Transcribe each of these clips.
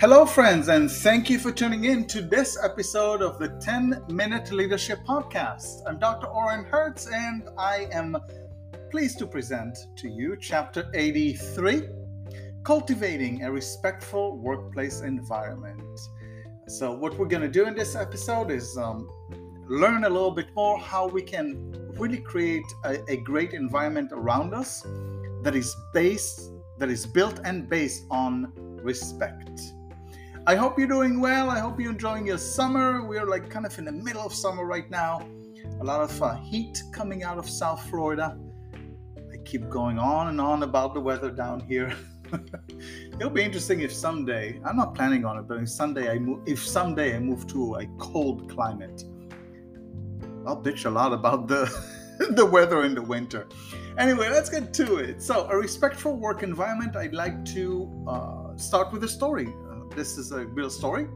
Hello, friends, and thank you for tuning in to this episode of the 10 Minute Leadership Podcast. I'm Dr. Oren Hertz, and I am pleased to present to you Chapter 83 Cultivating a Respectful Workplace Environment. So, what we're going to do in this episode is um, learn a little bit more how we can really create a, a great environment around us that is based, that is built and based on respect. I hope you're doing well. I hope you're enjoying your summer. We're like kind of in the middle of summer right now. A lot of uh, heat coming out of South Florida. I keep going on and on about the weather down here. It'll be interesting if someday I'm not planning on it, but if someday I move, if someday I move to a cold climate, I'll bitch a lot about the the weather in the winter. Anyway, let's get to it. So, a respectful work environment. I'd like to uh, start with a story this is a real story.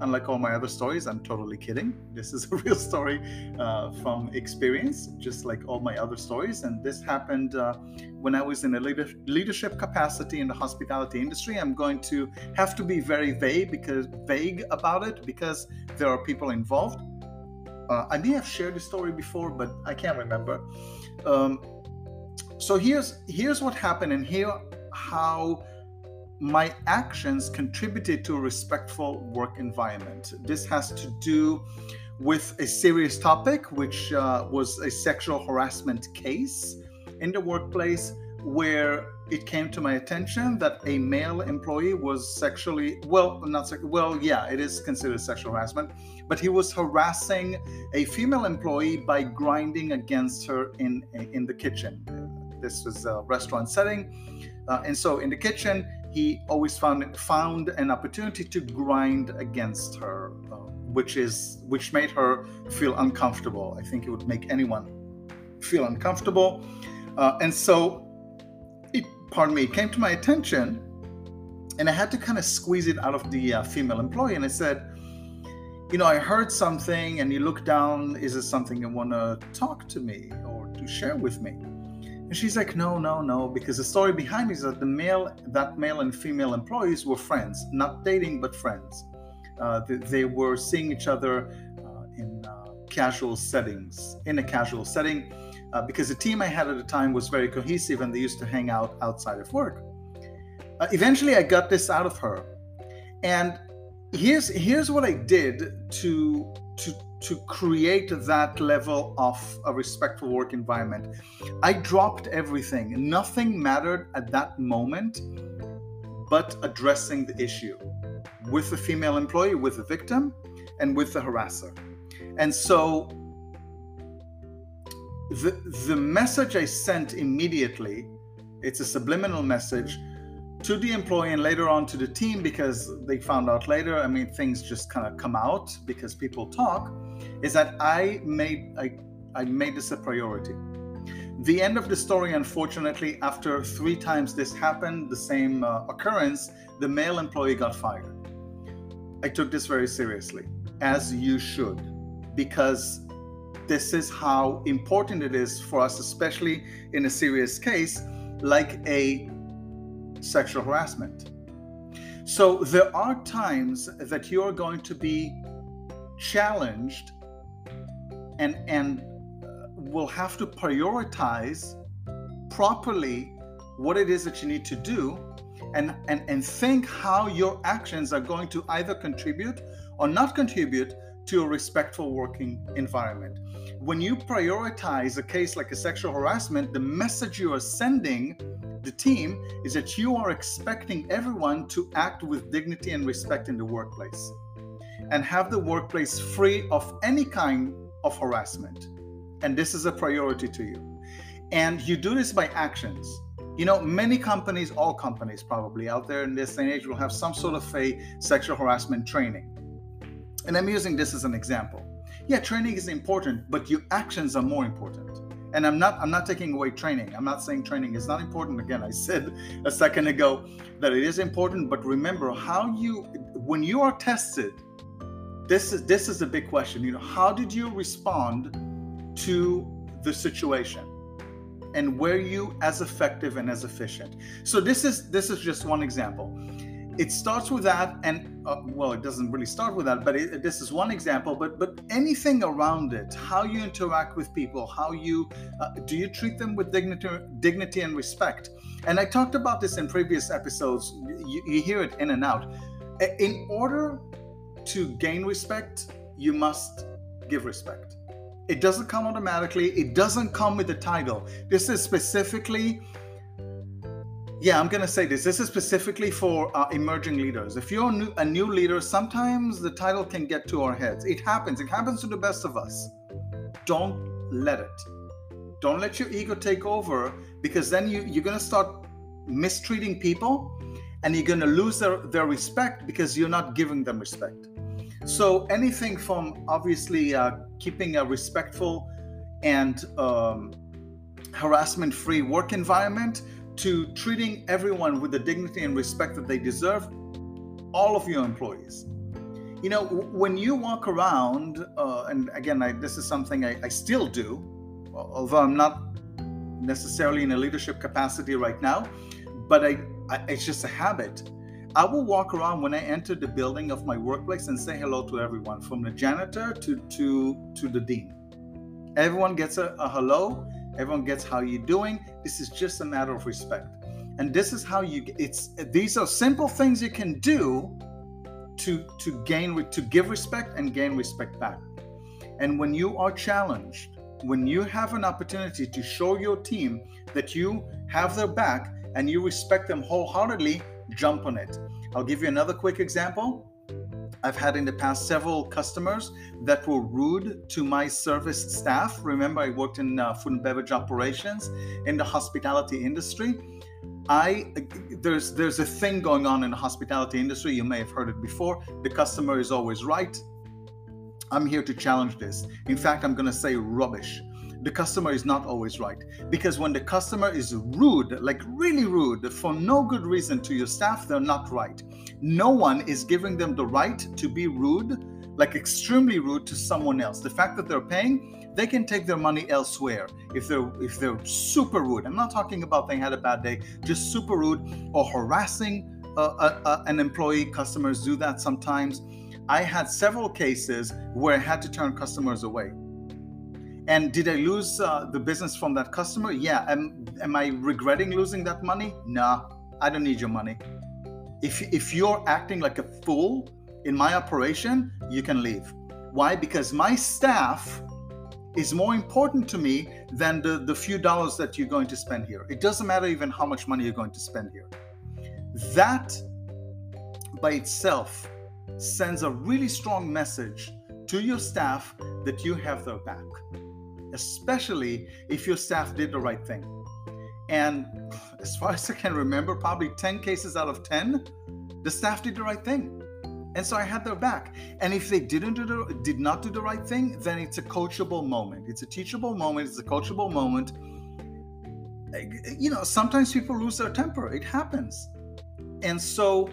Unlike all my other stories, I'm totally kidding. This is a real story uh, from experience, just like all my other stories. And this happened uh, when I was in a leader- leadership capacity in the hospitality industry. I'm going to have to be very vague because vague about it because there are people involved. Uh, I may have shared the story before, but I can't remember. Um, so here's here's what happened, and here how my actions contributed to a respectful work environment. This has to do with a serious topic, which uh, was a sexual harassment case in the workplace where it came to my attention that a male employee was sexually well not well yeah it is considered sexual harassment but he was harassing a female employee by grinding against her in in the kitchen this was a restaurant setting uh, and so in the kitchen he always found found an opportunity to grind against her, uh, which is which made her feel uncomfortable. I think it would make anyone feel uncomfortable, uh, and so it, pardon me, it came to my attention, and I had to kind of squeeze it out of the uh, female employee, and I said. You know, I heard something, and you look down. Is it something you want to talk to me or to share with me? And she's like, no, no, no, because the story behind is that the male, that male and female employees were friends, not dating, but friends. Uh, they, they, were seeing each other uh, in uh, casual settings, in a casual setting, uh, because the team I had at the time was very cohesive and they used to hang out outside of work. Uh, eventually, I got this out of her, and here's here's what I did to to to create that level of a respectful work environment. I dropped everything. Nothing mattered at that moment but addressing the issue with the female employee, with the victim, and with the harasser. And so the, the message I sent immediately, it's a subliminal message, to the employee and later on to the team because they found out later. I mean, things just kind of come out because people talk. Is that I made I, I made this a priority. The end of the story, unfortunately, after three times this happened, the same uh, occurrence, the male employee got fired. I took this very seriously, as you should, because this is how important it is for us, especially in a serious case like a sexual harassment. So there are times that you're going to be challenged and and uh, will have to prioritize properly what it is that you need to do and and and think how your actions are going to either contribute or not contribute to a respectful working environment. When you prioritize a case like a sexual harassment, the message you are sending the team is that you are expecting everyone to act with dignity and respect in the workplace and have the workplace free of any kind of harassment. And this is a priority to you. And you do this by actions. You know, many companies, all companies probably out there in this day and age will have some sort of a sexual harassment training. And I'm using this as an example. Yeah, training is important, but your actions are more important. And i'm not i'm not taking away training. I'm not saying training is not important. Again i said a second ago that it is important but remember how you when you are tested this is this is a big question. You know how did you respond to the situation? And were you as effective and as efficient? So this is this is just one example it starts with that and uh, well it doesn't really start with that but it, this is one example but but anything around it how you interact with people how you uh, do you treat them with dignity dignity and respect? And i talked about this in previous episodes. You, you hear it in and out. In order to gain respect you must give respect. It doesn't come automatically. It doesn't come with a title. This is specifically yeah, I'm going to say this. This is specifically for uh, emerging leaders. If you're a new, a new leader, sometimes the title can get to our heads. It happens. It happens to the best of us. Don't let it. Don't let your ego take over because then you, you're going to start mistreating people and you're going to lose their, their respect because you're not giving them respect. So, anything from obviously uh, keeping a respectful and um, harassment free work environment to treating everyone with the dignity and respect that they deserve, all of your employees. You know, when you walk around, uh, and again, I, this is something I, I still do, although I'm not necessarily in a leadership capacity right now, but I, I, it's just a habit. I will walk around when I enter the building of my workplace and say hello to everyone, from the janitor to to to the dean. Everyone gets a, a hello, Everyone gets how you're doing. This is just a matter of respect. And this is how you it's these are simple things you can do to to gain to give respect and gain respect back. And when you are challenged, when you have an opportunity to show your team that you have their back and you respect them wholeheartedly, jump on it. I'll give you another quick example. I've had in the past several customers that were rude to my service staff. Remember, I worked in uh, food and beverage operations in the hospitality industry. I there's there's a thing going on in the hospitality industry. You may have heard it before. The customer is always right. I'm here to challenge this. In fact, I'm going to say rubbish the customer is not always right. Because when the customer is rude, like really rude, for no good reason to your staff, they're not right. No one is giving them the right to be rude, like extremely rude to someone else. The fact that they're paying, they can take their money elsewhere if they're if they're super rude. I'm not talking about they had a bad day, just super rude or harassing uh, uh, uh, an employee. Customers do that sometimes. I had several cases where I had to turn customers away and did I lose uh, the business from that customer? Yeah. Am, am I regretting losing that money? No, I don't need your money. If, if you're acting like a fool in my operation, you can leave. Why? Because my staff is more important to me than the, the few dollars that you're going to spend here. It doesn't matter even how much money you're going to spend here. That by itself sends a really strong message to your staff that you have their back especially if your staff did the right thing. And as far as I can remember, probably 10 cases out of 10, the staff did the right thing. And so I had their back. And if they didn't do the, did not do the right thing, then it's a coachable moment. It's a teachable moment. It's a coachable moment. You know, sometimes people lose their temper. It happens. And so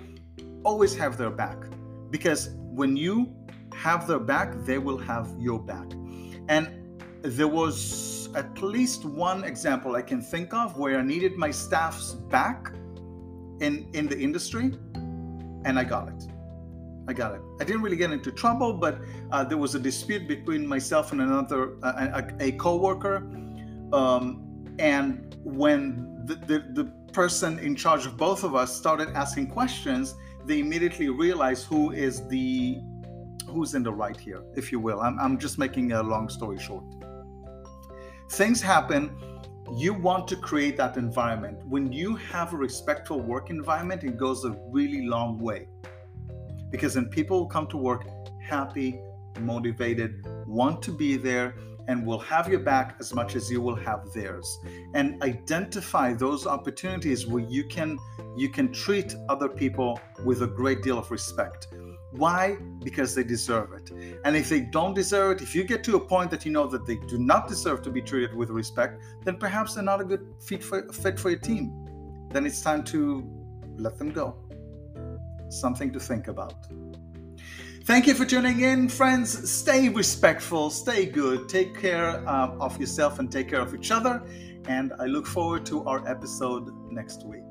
always have their back because when you have their back, they will have your back. And there was at least one example I can think of where I needed my staff's back in in the industry, and I got it. I got it. I didn't really get into trouble, but uh, there was a dispute between myself and another uh, a, a coworker, um, and when the, the the person in charge of both of us started asking questions, they immediately realized who is the who's in the right here, if you will. I'm, I'm just making a long story short. Things happen. You want to create that environment. When you have a respectful work environment, it goes a really long way. Because then people will come to work happy, motivated, want to be there, and will have your back as much as you will have theirs and identify those opportunities where you can you can treat other people with a great deal of respect why? Because they deserve it. And if they don't deserve it, if you get to a point that you know that they do not deserve to be treated with respect, then perhaps they're not a good fit for, fit for your team. Then it's time to let them go. Something to think about. Thank you for tuning in, friends. Stay respectful, stay good, take care uh, of yourself and take care of each other. And I look forward to our episode next week.